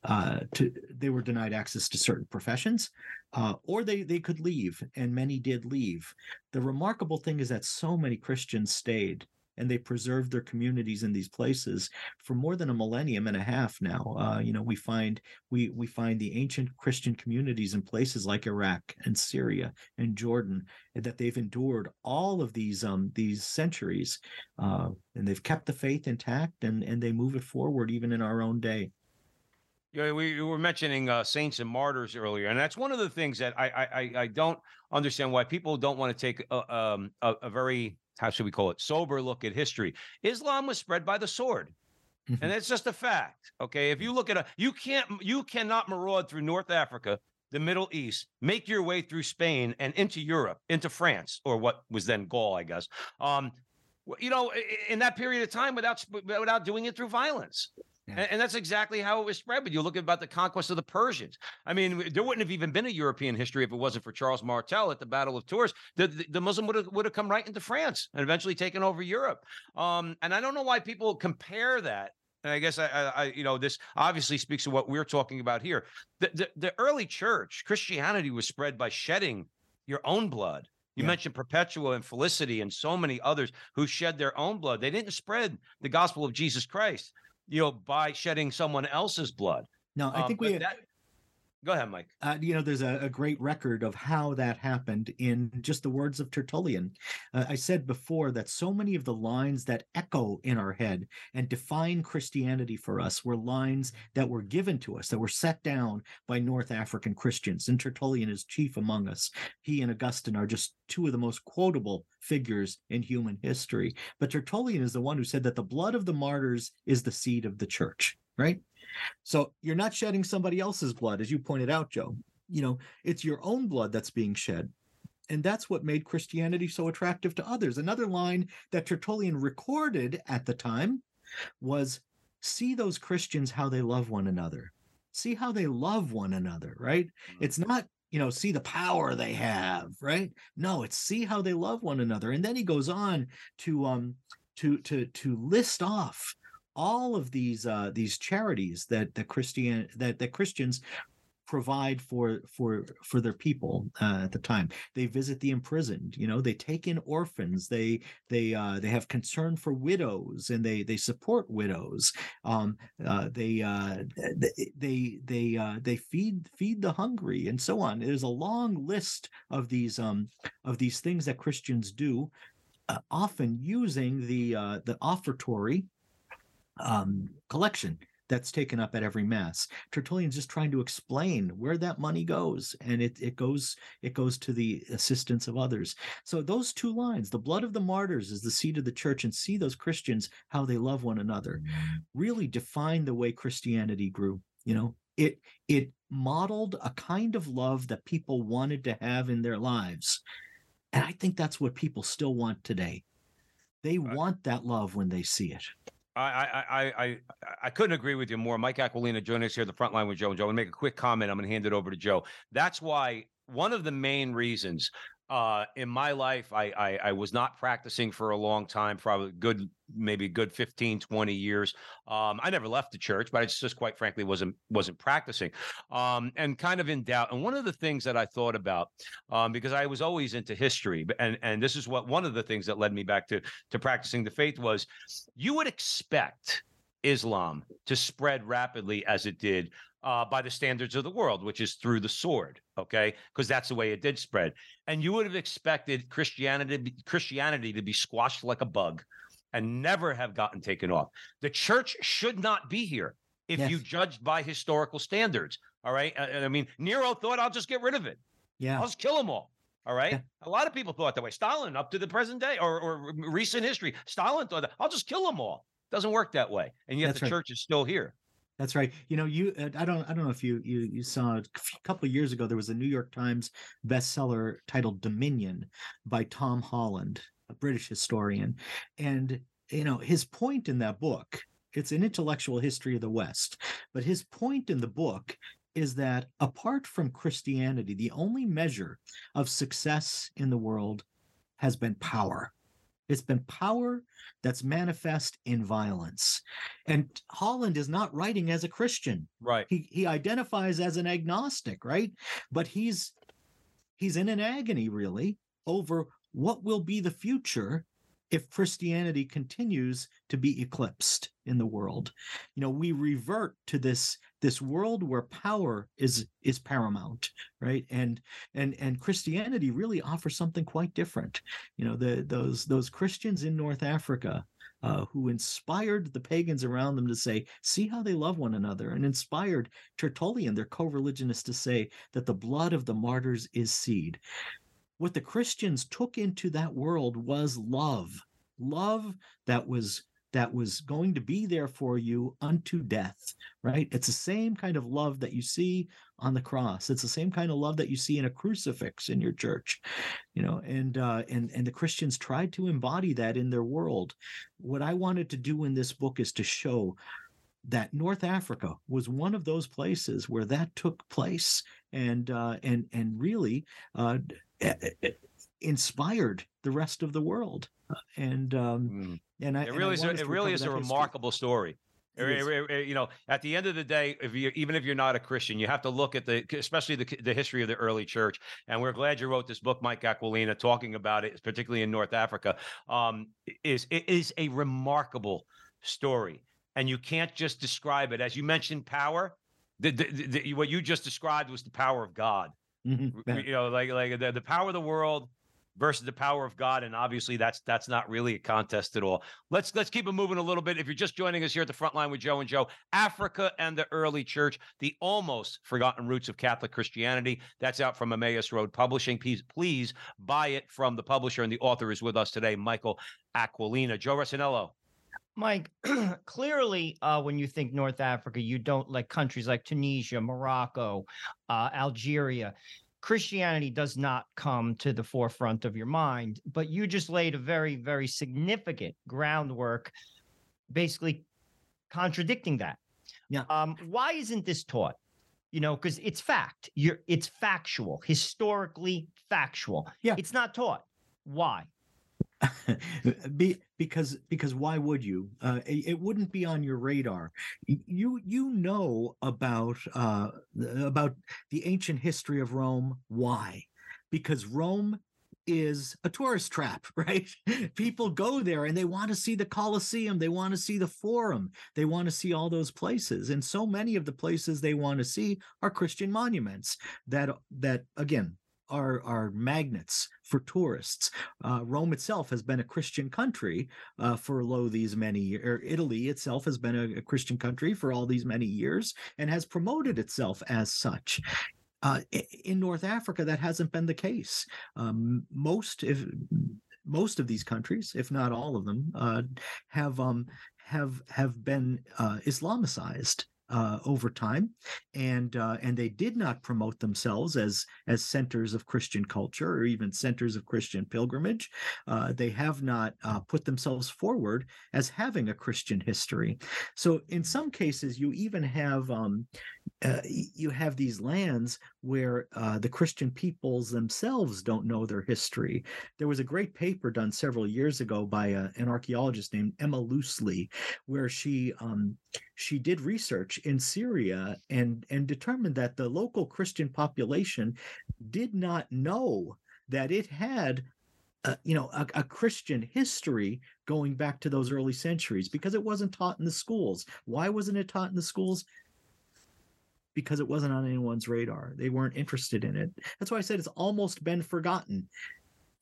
uh, to they were denied access to certain professions, uh, or they they could leave, and many did leave. The remarkable thing is that so many Christians stayed and they preserved their communities in these places for more than a millennium and a half now. Uh, you know, we find we we find the ancient Christian communities in places like Iraq and Syria and Jordan and that they've endured all of these um these centuries, uh, and they've kept the faith intact and and they move it forward even in our own day. Yeah, we were mentioning uh, saints and martyrs earlier, and that's one of the things that I I, I don't understand why people don't want to take a, um, a, a very how should we call it sober look at history. Islam was spread by the sword. And Mhm. it's just a fact. Okay. If you look at a you can't you cannot maraud through North Africa, the Middle East, make your way through Spain and into Europe, into France, or what was then Gaul, I guess. Um, you know, in that period of time without without doing it through violence. Yeah. And, and that's exactly how it was spread. But you look about the conquest of the Persians. I mean, there wouldn't have even been a European history if it wasn't for Charles Martel at the Battle of Tours. The, the, the Muslim would have would have come right into France and eventually taken over Europe. Um, and I don't know why people compare that. And I guess I, I, you know, this obviously speaks to what we're talking about here. The, the, the early church, Christianity was spread by shedding your own blood. You Yeah. mentioned Perpetua and Felicity and so many others who shed their own blood. They didn't spread the gospel of Jesus Christ, you know, by shedding someone else's blood. No, I Um, think we that- Go ahead, Mike. uh, you know, there's a, a great record of how that happened in just the words of Tertullian. Uh, I said before that so many of the lines that echo in our head and define Christianity for us were lines that were given to us, that were set down by North African Christians. And Tertullian is chief among us. He and Augustine are just two of the most quotable figures in human history. But Tertullian is the one who said that the blood of the martyrs is the seed of the church, right? So you're not shedding somebody else's blood, as you pointed out, Joe. You know, it's your own blood that's being shed. And that's what made Christianity so attractive to others. Another line that Tertullian recorded at the time was see those Christians how they love one another. See how they love one another, right? It's not, you know, see the power they have, right? No, it's see how they love one another. And then he goes on to um to to to list off all of these uh these charities that that Christian that that Christians provide for for for their people uh, at the time. They visit the imprisoned you know they take in orphans they they uh they have concern for widows and they they support widows. Um uh they uh th- they they uh they feed feed the hungry and so on. There's a long list of these um of these things that christians do uh, often using the the offertory um collection that's taken up at every mass. Tertullian's just trying to explain where that money goes, and it it goes it goes to the assistance of others. So those two lines, the blood of the martyrs is the seed of the church, and see those Christians how they love one another, really define the way Christianity grew. You know, it it modeled a kind of love that people wanted to have in their lives, and I think that's what people still want today. They want that love when they see it. I, I, I, I, couldn't agree with you more. Mike Aquilina joining us here the front line with Joe and Joe. And make a quick comment. I'm going to hand it over to Joe. That's why one of the main reasons uh, in my life, I, I, I was not practicing for a long time, probably good, maybe good 15, 20 years. Um, I never left the church, but I just, quite frankly wasn't wasn't practicing, um, and kind of in doubt. And one of the things that I thought about, um, because I was always into history, and and this is what one of the things that led me back to to practicing the faith was, you would expect Islam to spread rapidly as it did uh, by the standards of the world, which is through the sword. Okay, because that's the way it did spread. And you would have expected Christianity to be, Christianity to be squashed like a bug and never have gotten taken off. The church should not be here if you Yes. judged by historical standards. All right, and, and I mean Nero thought I'll just get rid of it. Yeah. I'll just kill them all. All right. Yeah. A lot of people thought that way. Stalin, up to the present day or, or recent history, Stalin thought that I'll just kill them all. Doesn't work that way. And yet That's the right. church is still here. That's right. You know, you uh, I don't I don't know if you you you saw a couple of years ago there was a New York Times bestseller titled Dominion by Tom Holland, a British historian, and you know his point in that book. It's an intellectual history of the West, but his point in the book is that apart from Christianity, the only measure of success in the world has been power. It's been power that's manifest in violence. And Holland is not writing as a Christian. Right. He he identifies as an agnostic, right? But he's he's in an agony really over what will be the future if Christianity continues to be eclipsed in the world. You know, we revert to this this world where power is is paramount, right? And and and Christianity really offers something quite different. You know, the those those Christians in North Africa uh, who inspired the pagans around them to say, see how they love one another, and inspired Tertullian, their co religionist, to say that the blood of the martyrs is seed. What the Christians took into that world was love, love that was that was going to be there for you unto death right? It's the same kind of love that you see on the cross. It's the same kind of love that you see in a crucifix in your church you know and uh and and the christians tried to embody that in their world. What i wanted to do in this book is to show that north africa was one of those places where that took place and uh and and really uh inspired the rest of the world and um Mm. and i It really is. A, it really is a that history. remarkable story. It It- is. it- it- you know, at the end of the day, if you even if you're not a Christian, you have to look at the, especially the the history of the early church. And we're glad you wrote this book, Mike Aquilina, talking about it, particularly in North Africa. Um, is it is a remarkable story, and you can't just describe it as you mentioned power. The, the, the- what you just described was the power of God. Mhm. R- You know, like like the, the power of the world versus the power of God, and obviously that's that's not really a contest at all. Let's let's keep it moving a little bit. If you're just joining us here at the front line with Joe and Joe, Africa and the early church, the almost forgotten roots of Catholic Christianity. That's out from Emmaus Road Publishing. Please please buy it from the publisher, and the author is with us today, Michael Aquilina. Joe Rossinello. Mike, clearly, uh, when you think North Africa, you don't like countries like Tunisia, Morocco, uh, Algeria. Christianity does not come to the forefront of your mind, but you just laid a very, very significant groundwork, basically contradicting that. Yeah. Um, why isn't this taught? You know, because it's fact. You're it's factual, historically factual. Yeah. It's not taught. Why? be, because because why would you? Uh, it, it wouldn't be on your radar. You you know about uh about the ancient history of rome. Why? Because rome is a tourist trap right? People go there and they want to see the colosseum. They want to see the forum. They want to see all those places. And so many of the places they want to see are christian monuments that that again are are magnets for tourists uh, Rome itself has been a Christian country uh, for lo these many years. Italy itself has been a, a Christian country for all these many years and has promoted itself as such. Uh, in North Africa, that hasn't been the case. Um, most, if most of these countries, if not all of them, uh, have um, have have been uh, Islamicized. Uh, over time, and uh, and they did not promote themselves as as centers of Christian culture or even centers of Christian pilgrimage. Uh, they have not uh, put themselves forward as having a Christian history. So in some cases, you even have um, uh, you have these lands where uh, the Christian peoples themselves don't know their history. There was a great paper done several years ago by a, an archaeologist named Emma Loosley, where she um, she did research in Syria and and determined that the local Christian population did not know that it had uh, you know a, a christian history going back to those early centuries because it wasn't taught in the schools why wasn't it taught in the schools because it wasn't on anyone's radar they weren't interested in it that's why i said it's almost been forgotten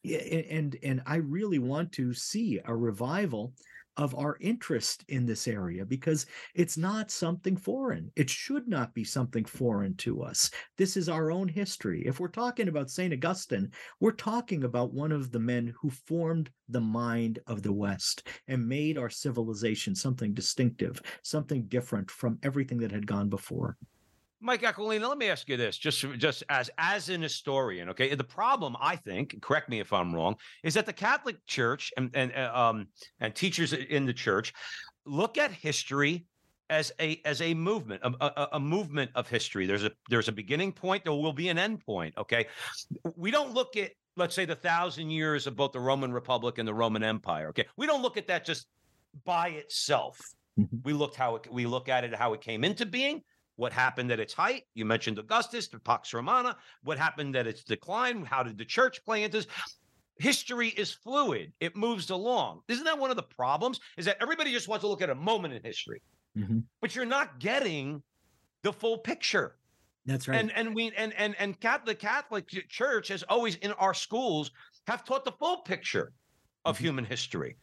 and and i really want to see a revival of our interest in this area because it's not something foreign. It should not be something foreign to us. This is our own history. If we're talking about St. Augustine, we're talking about one of the men who formed the mind of the West and made our civilization something distinctive, something different from everything that had gone before. Mike Aquilina, let me ask you this, just just as as an historian, okay? The problem, I think, correct me if I'm wrong, is that the Catholic Church and and uh, um and teachers in the church look at history as a as a movement, a, a, a, movement of history. There's a there's a beginning point. There will be an end point. Okay, we don't look at let's say the thousand years of both the Roman Republic and the Roman Empire. Okay, we don't look at that just by itself. Mm-hmm. We looked how it, we look at it how it came into being what happened at its height? You mentioned Augustus, the Pax Romana. What happened at its decline? How did the church play into this? History is fluid. It moves along. Isn't that one of the problems? Is that everybody just wants to look at a moment in history, mm-hmm. but you're not getting the full picture. That's right. And and we and and and the Catholic Church has always in our schools have taught the full picture of mm-hmm. human history.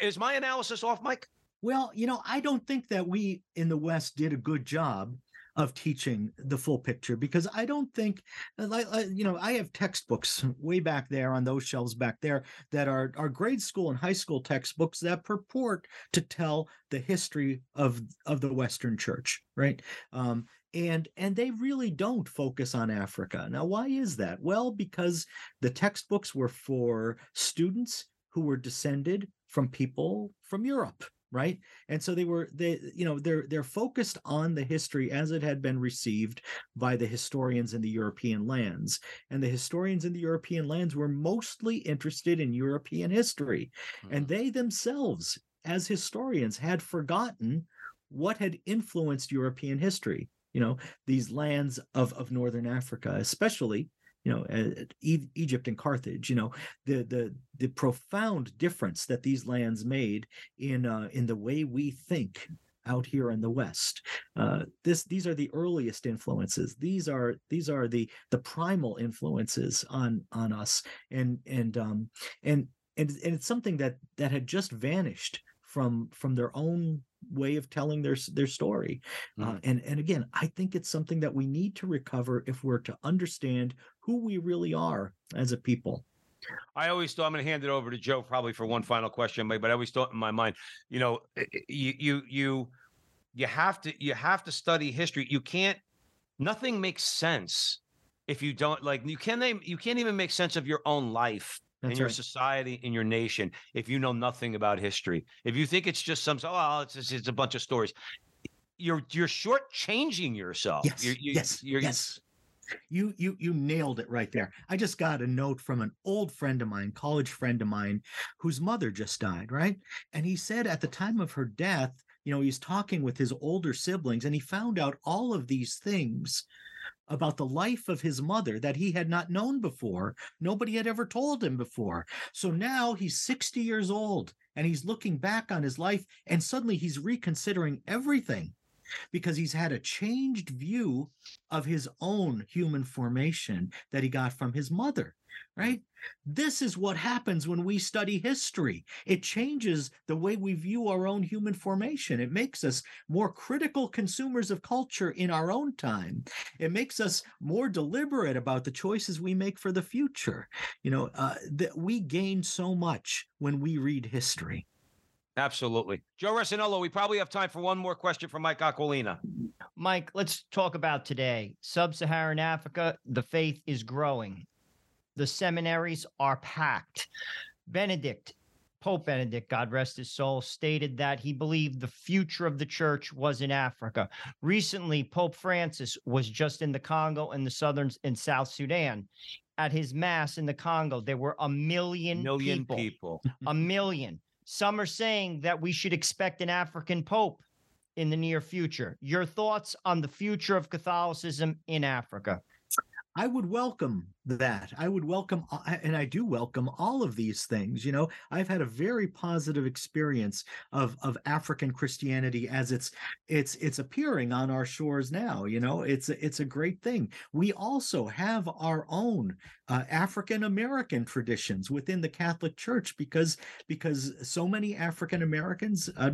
Is my analysis off, Mike? Well, you know, I don't think that we in the West did a good job of teaching the full picture because I don't think, uh, like, you know, I have textbooks way back there on those shelves back there that are are grade school and high school textbooks that purport to tell the history of of the Western Church, right? Um, and and they really don't focus on Africa. Now, why is that? Well, because the textbooks were for students who were descended from people from Europe right? And so they were they you know they're they're focused on the history as it had been received by the historians in the european lands. And the historians in the european lands were mostly interested in european history. Mm-hmm. and they themselves as historians had forgotten what had influenced european history you know these lands of of northern africa especially you know Egypt and Carthage you know the the the profound difference that these lands made in uh, in the way we think out here in the west. Uh, this these are the earliest influences. These are these are the the primal influences on on us. And and um and and, and it's something that that had just vanished from from their own way of telling their their story. Uh, mm. Uh, and and again, I think it's something that we need to recover if we're to understand who we really are as a people. I always thought I'm going to hand it over to Joe probably for one final question, but, I always thought in my mind, you know, you you you you have to you have to study history. You can't. Nothing makes sense if you don't like. You can't name. You can't even make sense of your own life that's in your right. society, in your nation, if you know nothing about history. If you think it's just some, oh, it's, just, it's a bunch of stories. You're you're shortchanging yourself. Yes, you're, you're, yes, you're, yes. You you you nailed it right there. I just got a note from an old friend of mine, college friend of mine, whose mother just died. Right, and he said at the time of her death, you know, he's talking with his older siblings, and he found out all of these things about the life of his mother that he had not known before. Nobody had ever told him before. So now he's 60 years old and he's looking back on his life and suddenly he's reconsidering everything because he's had a changed view of his own human formation that he got from his mother right? This is what happens when we study history. It changes the way we view our own human formation. It makes us more critical consumers of culture in our own time. It makes us more deliberate about the choices we make for the future. You know, uh, that we gain so much when we read history. Absolutely. Joe Resinello, we probably have time for one more question from Mike Aquilina. Mike, let's talk about today. Sub Saharan Africa, the faith is growing the seminaries are packed. Benedict, Pope Benedict, God rest his soul, stated that he believed the future of the church was in Africa. Recently, Pope Francis was just in the Congo and the southern and South Sudan. At his mass in the Congo, there were a million, million people. people. a million. Some are saying that we should expect an African pope in the near future. Your thoughts on the future of Catholicism in Africa? I would welcome that. I would welcome, and I do welcome all of these things. You know, I've had a very positive experience of of African Christianity as it's it's it's appearing on our shores now. You know, it's it's a great thing. We also have our own uh, African American traditions within the Catholic Church because because so many African Americans. Uh,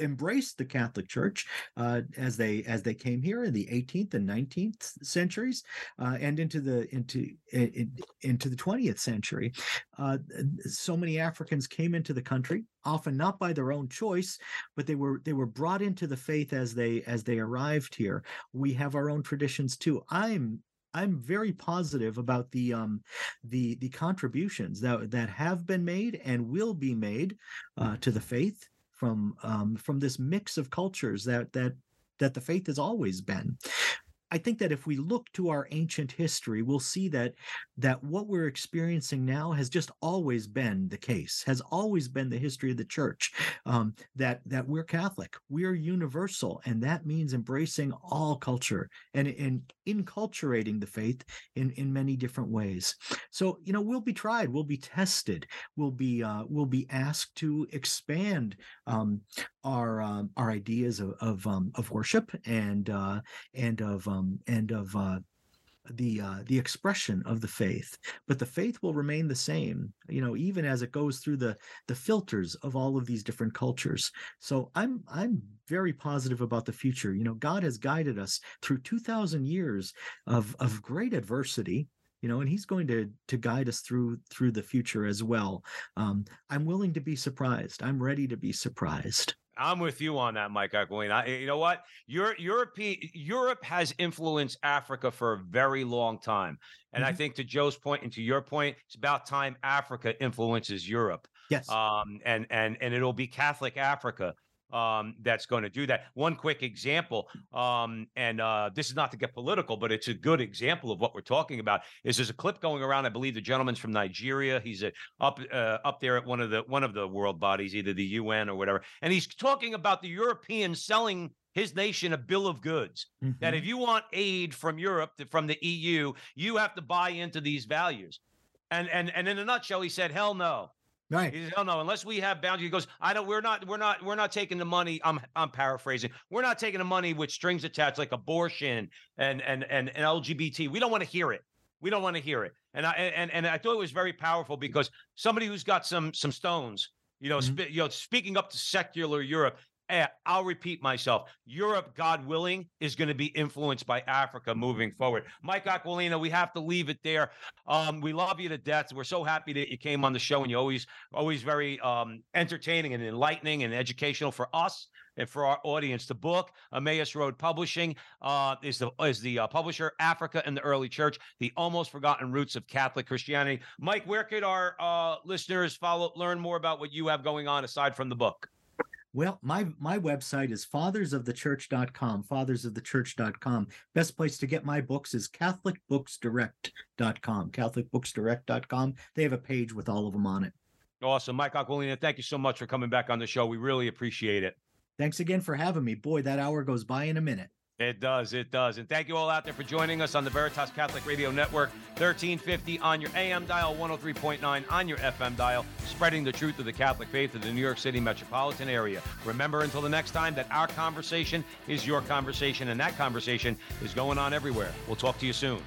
embraced the Catholic Church uh, as they as they came here in the 18th and 19th centuries uh, and into the into in, into the 20th century. Uh, so many Africans came into the country, often not by their own choice, but they were they were brought into the faith as they as they arrived here. We have our own traditions too. I'm I'm very positive about the um, the the contributions that that have been made and will be made uh, to the faith from um, from this mix of cultures that that that the faith has always been. I think that if we look to our ancient history, we'll see that that what we're experiencing now has just always been the case, has always been the history of the church. Um, that that we're Catholic, we're universal, and that means embracing all culture and and inculturating the faith in in many different ways. So you know we'll be tried, we'll be tested, we'll be uh, we'll be asked to expand um, our um, our ideas of of, um, of worship and uh, and of um, and of uh, the uh, the expression of the faith but the faith will remain the same you know even as it goes through the the filters of all of these different cultures. So i'm i'm very positive about the future. You know god has guided us through 2000 years of of great adversity you know and he's going to to guide us through through the future as well. Um, i'm willing to be surprised. I'm ready to be surprised I'm with you on that, Mike Aquilina. I, you know what? Europe, Europe, Europe has influenced Africa for a very long time, and mm-hmm. I think to Joe's point and to your point, it's about time Africa influences Europe. Yes. Um, and and and it'll be Catholic Africa um, that's going to do that. One quick example, um, and uh, this is not to get political, but it's a good example of what we're talking about. Is there's a clip going around? I believe the gentleman's from Nigeria. He's a, up uh, up there at one of the one of the world bodies, either the UN or whatever, and he's talking about the Europeans selling his nation a bill of goods mm-hmm. that if you want aid from Europe, from the EU, you have to buy into these values. And and and in a nutshell, he said, "Hell no." Right. He says, "Oh no, unless we have boundaries." He goes, "I don't. We're not. We're not. We're not taking the money." I'm. I'm paraphrasing. We're not taking the money with strings attached, like abortion and and and, and LGBT. We don't want to hear it. We don't want to hear it. And I and and I thought it was very powerful because somebody who's got some some stones, you know, mm-hmm. sp- you know, speaking up to secular Europe, I'll repeat myself. Europe, God willing, is going to be influenced by Africa moving forward. Mike Aquilina, we have to leave it there. Um, we love you to death. We're so happy that you came on the show, and you're always, always very um, entertaining and enlightening and educational for us and for our audience. The book, Emmaus Road Publishing, uh, is the is the uh, publisher. Africa and the Early Church: The Almost Forgotten Roots of Catholic Christianity. Mike, where could our uh, listeners follow, learn more about what you have going on aside from the book? Well, my my website is fathersofthechurch.com, fathersofthechurch.com. Best place to get my books is catholicbooksdirect.com, catholicbooksdirect.com. They have a page with all of them on it. Awesome. Mike Aquilina, thank you so much for coming back on the show. We really appreciate it. Thanks again for having me. Boy, that hour goes by in a minute. It does. It does. And thank you all out there for joining us on the Veritas Catholic Radio Network, 1350 on your AM dial, 103.9 on your FM dial, spreading the truth of the Catholic faith in the New York City metropolitan area. Remember until the next time that our conversation is your conversation, and that conversation is going on everywhere. We'll talk to you soon.